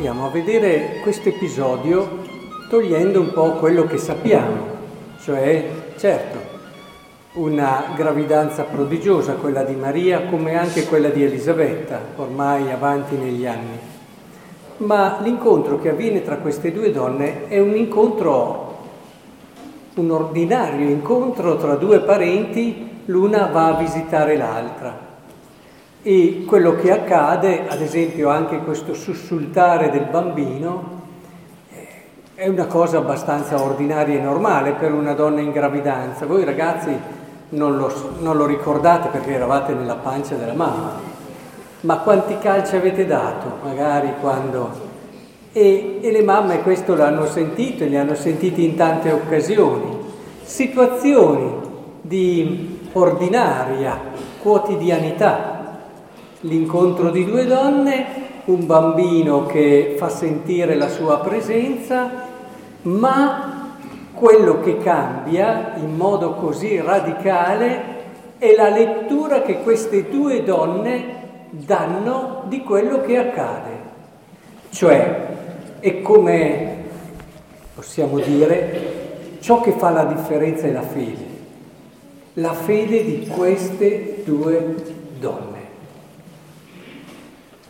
proviamo a vedere questo episodio togliendo un po' quello che sappiamo, cioè, certo, una gravidanza prodigiosa, quella di Maria, come anche quella di Elisabetta, ormai avanti negli anni. Ma l'incontro che avviene tra queste due donne è un incontro, un ordinario incontro tra due parenti, l'una va a visitare l'altra. E quello che accade, ad esempio anche questo sussultare del bambino, è una cosa abbastanza ordinaria e normale per una donna in gravidanza. Voi ragazzi non lo, non lo ricordate perché eravate nella pancia della mamma, ma quanti calci avete dato magari quando... E, e le mamme questo l'hanno sentito e li hanno sentiti in tante occasioni. Situazioni di ordinaria quotidianità. L'incontro di due donne, un bambino che fa sentire la sua presenza ma quello che cambia in modo così radicale è la lettura che queste due donne danno di quello che accade. Cioè, è come possiamo dire, ciò che fa la differenza è la fede, la fede di queste due donne,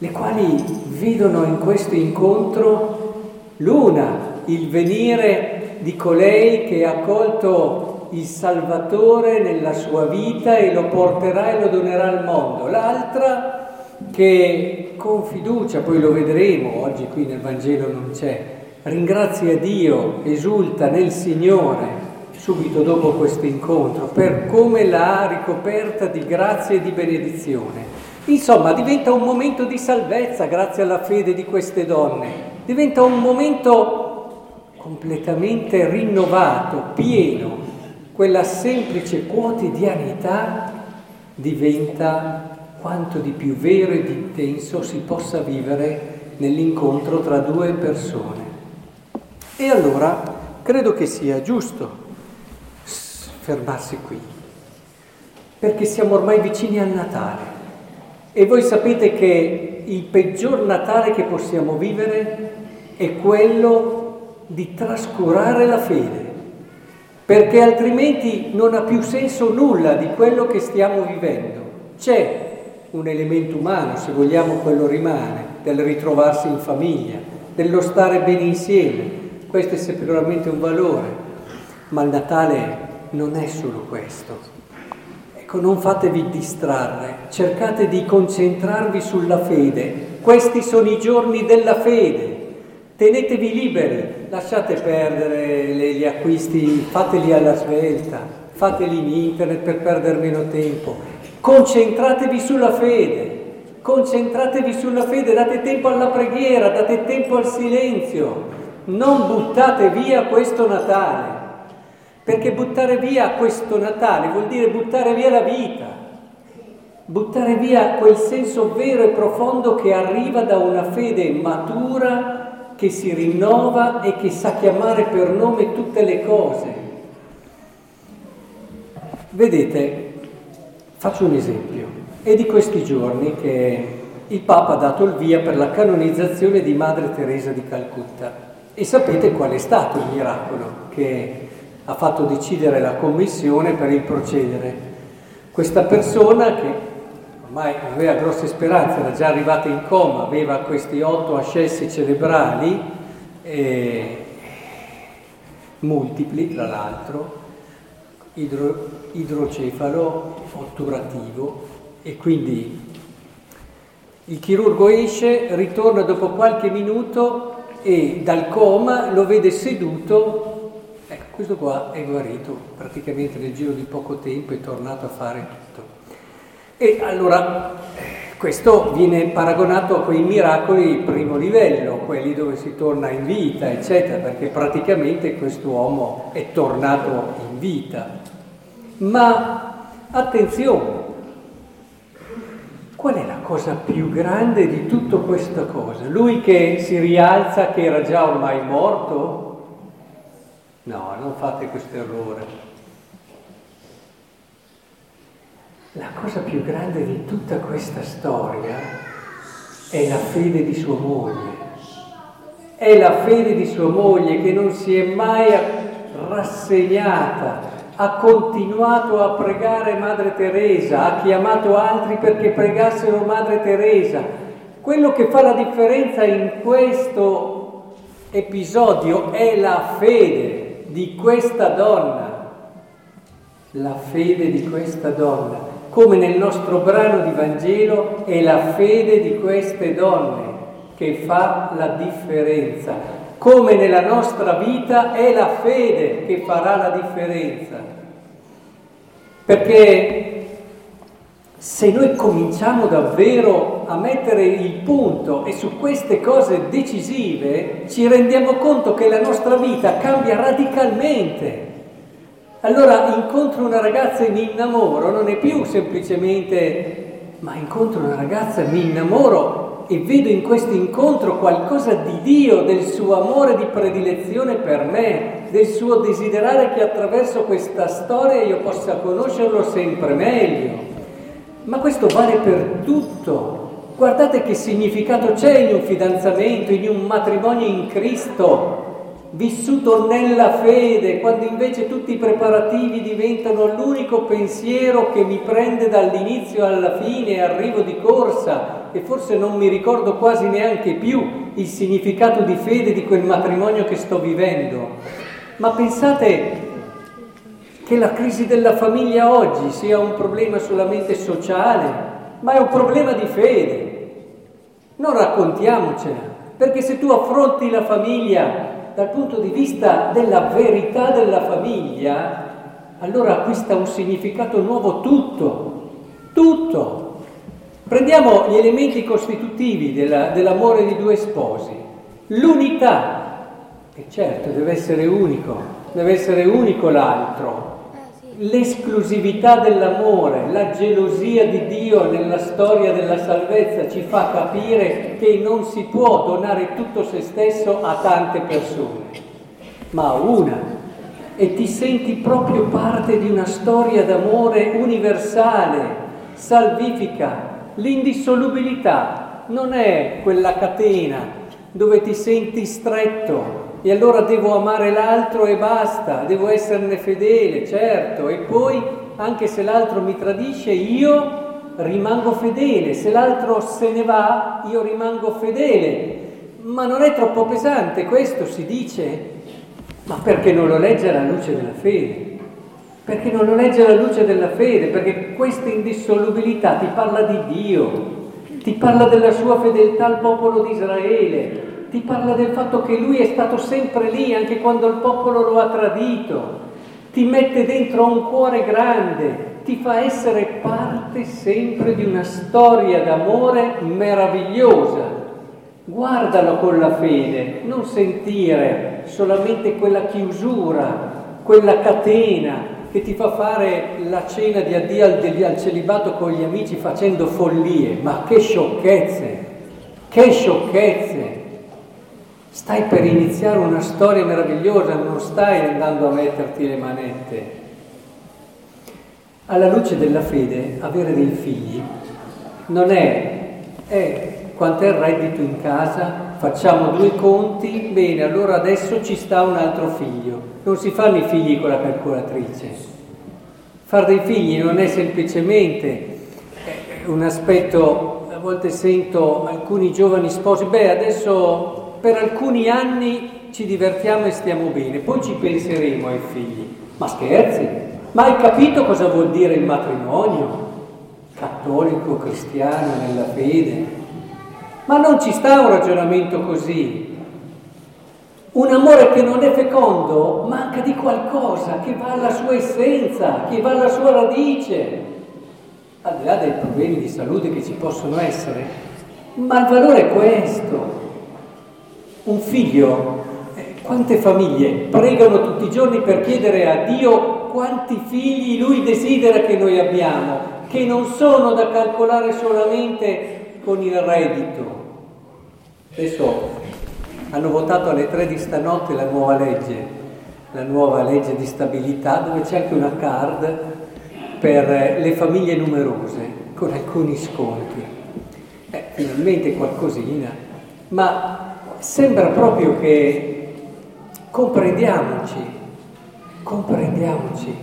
le quali vedono in questo incontro l'una il venire di colei che ha accolto il Salvatore nella sua vita e lo porterà e lo donerà al mondo, l'altra che con fiducia, poi lo vedremo, oggi qui nel Vangelo non c'è, ringrazia Dio, esulta nel Signore subito dopo questo incontro, per come l'ha ricoperta di grazia e di benedizione. Insomma, diventa un momento di salvezza grazie alla fede di queste donne, diventa un momento completamente rinnovato, pieno, quella semplice quotidianità diventa quanto di più vero e di intenso si possa vivere nell'incontro tra due persone. E allora credo che sia giusto fermarsi qui, perché siamo ormai vicini al Natale e voi sapete che il peggior Natale che possiamo vivere è quello di trascurare la fede, perché altrimenti non ha più senso nulla di quello che stiamo vivendo. C'è un elemento umano, se vogliamo quello rimane, del ritrovarsi in famiglia, dello stare bene insieme, questo è sicuramente un valore, ma il Natale non è solo questo. Ecco, non fatevi distrarre, cercate di concentrarvi sulla fede. Questi sono i giorni della fede. Tenetevi liberi, lasciate perdere gli acquisti, fateli alla svelta, fateli in internet per perdere meno tempo. Concentratevi sulla fede, concentratevi sulla fede, date tempo alla preghiera, date tempo al silenzio. Non buttate via questo Natale, perché buttare via questo Natale vuol dire buttare via la vita, buttare via quel senso vero e profondo che arriva da una fede matura che si rinnova e che sa chiamare per nome tutte le cose. Vedete, faccio un esempio. È di questi giorni che il Papa ha dato il via per la canonizzazione di Madre Teresa di Calcutta. E sapete qual è stato il miracolo che ha fatto decidere la commissione per il procedere? Questa persona che ormai aveva grosse speranze, era già arrivata in coma, aveva questi otto ascessi cerebrali, eh, multipli tra l'altro, idro, idrocefalo otturativo e quindi il chirurgo esce, ritorna dopo qualche minuto e dal coma lo vede seduto, questo qua è guarito praticamente nel giro di poco tempo, è tornato a fare tutto. E allora questo viene paragonato a quei miracoli di primo livello, quelli dove si torna in vita, eccetera, perché praticamente quest'uomo è tornato in vita. Ma attenzione, qual è la cosa più grande di tutta questa cosa? Lui che si rialza, che era già ormai morto? No, non fate questo errore. La cosa più grande di tutta questa storia è la fede di sua moglie. è la fede di sua moglie che non si è mai rassegnata, ha continuato a pregare Madre Teresa, ha chiamato altri perché pregassero Madre Teresa. Quello che fa la differenza in questo episodio è la fede di questa donna, la fede di questa donna, come nel nostro brano di Vangelo è la fede di queste donne che fa la differenza, come nella nostra vita è la fede che farà la differenza. Perché se noi cominciamo davvero a mettere il punto e su queste cose decisive, ci rendiamo conto che la nostra vita cambia radicalmente. Allora incontro una ragazza e mi innamoro, non è più semplicemente ma incontro una ragazza mi innamoro e vedo in questo incontro qualcosa di Dio, del suo amore di predilezione per me, del suo desiderare che attraverso questa storia io possa conoscerlo sempre meglio. Ma questo vale per tutto. Guardate che significato c'è in un fidanzamento, in un matrimonio in Cristo, vissuto nella fede, quando invece tutti i preparativi diventano l'unico pensiero che mi prende dall'inizio alla fine arrivo di corsa e forse non mi ricordo quasi neanche più il significato di fede di quel matrimonio che sto vivendo. Ma pensate che la crisi della famiglia oggi sia un problema solamente sociale, ma è un problema di fede. Non raccontiamocela, perché se tu affronti la famiglia dal punto di vista della verità della famiglia, allora acquista un significato nuovo tutto, tutto. Prendiamo gli elementi costitutivi della, dell'amore di due sposi. L'unità, e certo deve essere unico, deve essere unico l'altro. L'esclusività dell'amore, la gelosia di Dio nella storia della salvezza ci fa capire che non si può donare tutto se stesso a tante persone, ma a una. E ti senti proprio parte di una storia d'amore universale, salvifica, L'indissolubilità non è quella catena dove ti senti stretto e allora devo amare l'altro e basta, devo esserne fedele, certo, e poi anche se l'altro mi tradisce io rimango fedele, se l'altro se ne va io rimango fedele. Ma non è troppo pesante questo, si dice, ma perché non lo legge alla luce della fede? perché non lo legge alla luce della fede, perché questa indissolubilità ti parla di Dio, ti parla della sua fedeltà al popolo di Israele, ti parla del fatto che lui è stato sempre lì anche quando il popolo lo ha tradito, ti mette dentro un cuore grande, ti fa essere parte sempre di una storia d'amore meravigliosa. Guardalo con la fede, non sentire solamente quella chiusura, quella catena, che ti fa fare la cena di addio al, celibato con gli amici facendo follie, ma che sciocchezze, che sciocchezze. Stai per iniziare una storia meravigliosa, non stai andando a metterti le manette. Alla luce della fede, avere dei figli non è, è quanto è il reddito in casa, facciamo due conti, bene, allora adesso ci sta un altro figlio. Non si fanno i figli con la calcolatrice. Far dei figli non è semplicemente eh, un aspetto, a volte sento alcuni giovani sposi, beh adesso per alcuni anni ci divertiamo e stiamo bene, poi ci penseremo ai figli. Ma scherzi? Ma hai capito cosa vuol dire il matrimonio? Cattolico, cristiano, nella fede? Ma non ci sta un ragionamento così. Un amore che non è fecondo manca di qualcosa che va alla sua essenza, che va alla sua radice, al di là dei problemi di salute che ci possono essere. Ma il valore è questo. Un figlio, eh, quante famiglie pregano tutti i giorni per chiedere a Dio quanti figli Lui desidera che noi abbiamo, che non sono da calcolare solamente con il reddito, Adesso hanno votato alle tre di stanotte la nuova legge, la nuova legge di stabilità, dove c'è anche una card per le famiglie numerose, con alcuni sconti. Eh, finalmente qualcosina. Ma sembra proprio che comprendiamoci, comprendiamoci.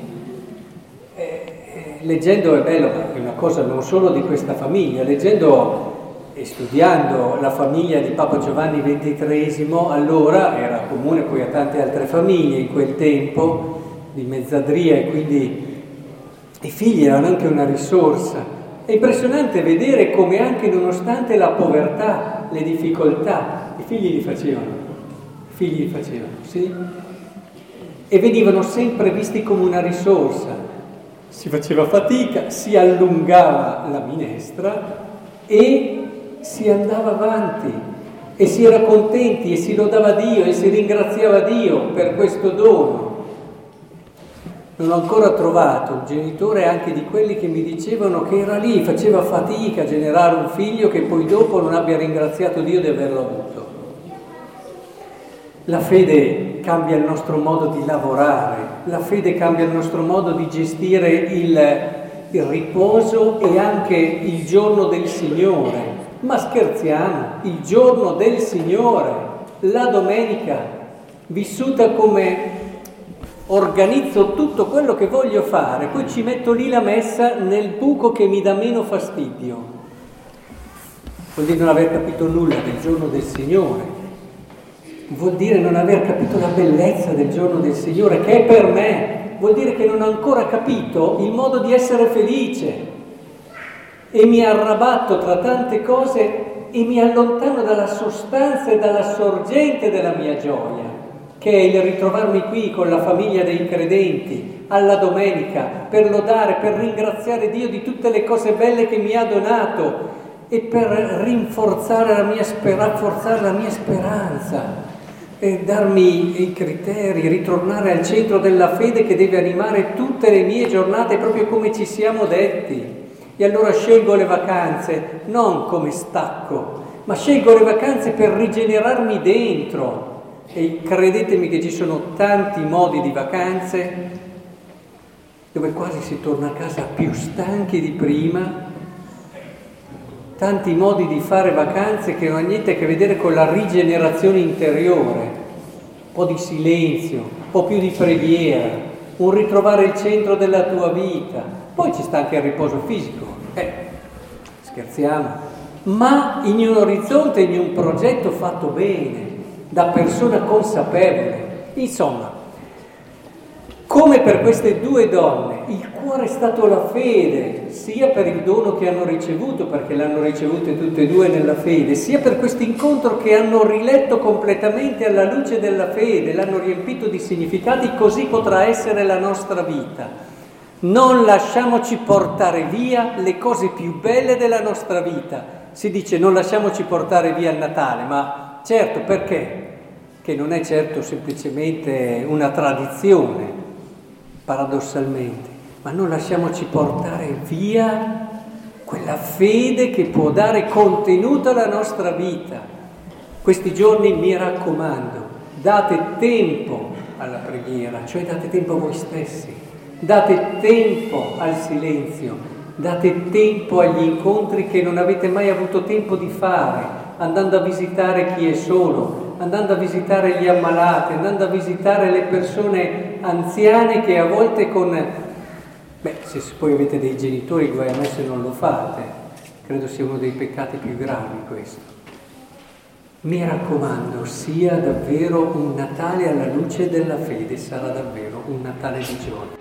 Eh, eh, leggendo è bello, è una cosa non solo di questa famiglia, leggendo e studiando la famiglia di Papa Giovanni XXIII, allora era comune poi a tante altre famiglie in quel tempo di mezzadria e quindi i figli erano anche una risorsa. È impressionante vedere come anche nonostante la povertà, le difficoltà, figli li facevano, figli li facevano, sì? E venivano sempre visti come una risorsa. Si faceva fatica, si allungava la minestra e si andava avanti e si era contenti e si lodava Dio e si ringraziava Dio per questo dono. Non ho ancora trovato un genitore anche di quelli che mi dicevano che era lì, faceva fatica a generare un figlio che poi dopo non abbia ringraziato Dio di averlo avuto. La fede cambia il nostro modo di lavorare, la fede cambia il nostro modo di gestire il, il riposo e anche il giorno del Signore. Ma scherziamo, il giorno del Signore, la domenica, vissuta come organizzo tutto quello che voglio fare, poi ci metto lì la messa nel buco che mi dà meno fastidio. Vuol dire non aver capito nulla del giorno del Signore, vuol dire non aver capito la bellezza del giorno del Signore, che è per me, vuol dire che non ho ancora capito il modo di essere felice. E mi arrabatto tra tante cose e mi allontano dalla sostanza e dalla sorgente della mia gioia, che è il ritrovarmi qui con la famiglia dei credenti alla domenica per lodare, per ringraziare Dio di tutte le cose belle che mi ha donato e per rinforzare la mia, sper- rafforzare la mia speranza e darmi i criteri, ritornare al centro della fede che deve animare tutte le mie giornate proprio come ci siamo detti. E allora scelgo le vacanze non come stacco, ma scelgo le vacanze per rigenerarmi dentro. E credetemi che ci sono tanti modi di vacanze dove quasi si torna a casa più stanchi di prima, tanti modi di fare vacanze che non hanno niente a che vedere con la rigenerazione interiore, un po' di silenzio, un po' più di preghiera, un ritrovare il centro della tua vita, poi ci sta anche il riposo fisico, eh, scherziamo, ma in un orizzonte, in un progetto fatto bene, da persona consapevole. Insomma, come per queste due donne, il cuore è stato la fede, sia per il dono che hanno ricevuto, perché l'hanno ricevute tutte e due nella fede, sia per questo incontro che hanno riletto completamente alla luce della fede, l'hanno riempito di significati, così potrà essere la nostra vita. Non lasciamoci portare via le cose più belle della nostra vita. Si dice non lasciamoci portare via il Natale, ma certo perché? Che non è certo semplicemente una tradizione, paradossalmente, ma non lasciamoci portare via quella fede che può dare contenuto alla nostra vita. Questi giorni mi raccomando, date tempo alla preghiera, cioè date tempo a voi stessi Date tempo al silenzio, date tempo agli incontri che non avete mai avuto tempo di fare, andando a visitare chi è solo, andando a visitare gli ammalati, andando a visitare le persone anziane che a volte con... Beh, se poi avete dei genitori, guai a me se non lo fate, credo sia uno dei peccati più gravi questo. Mi raccomando, sia davvero un Natale alla luce della fede, sarà davvero un Natale di gioia.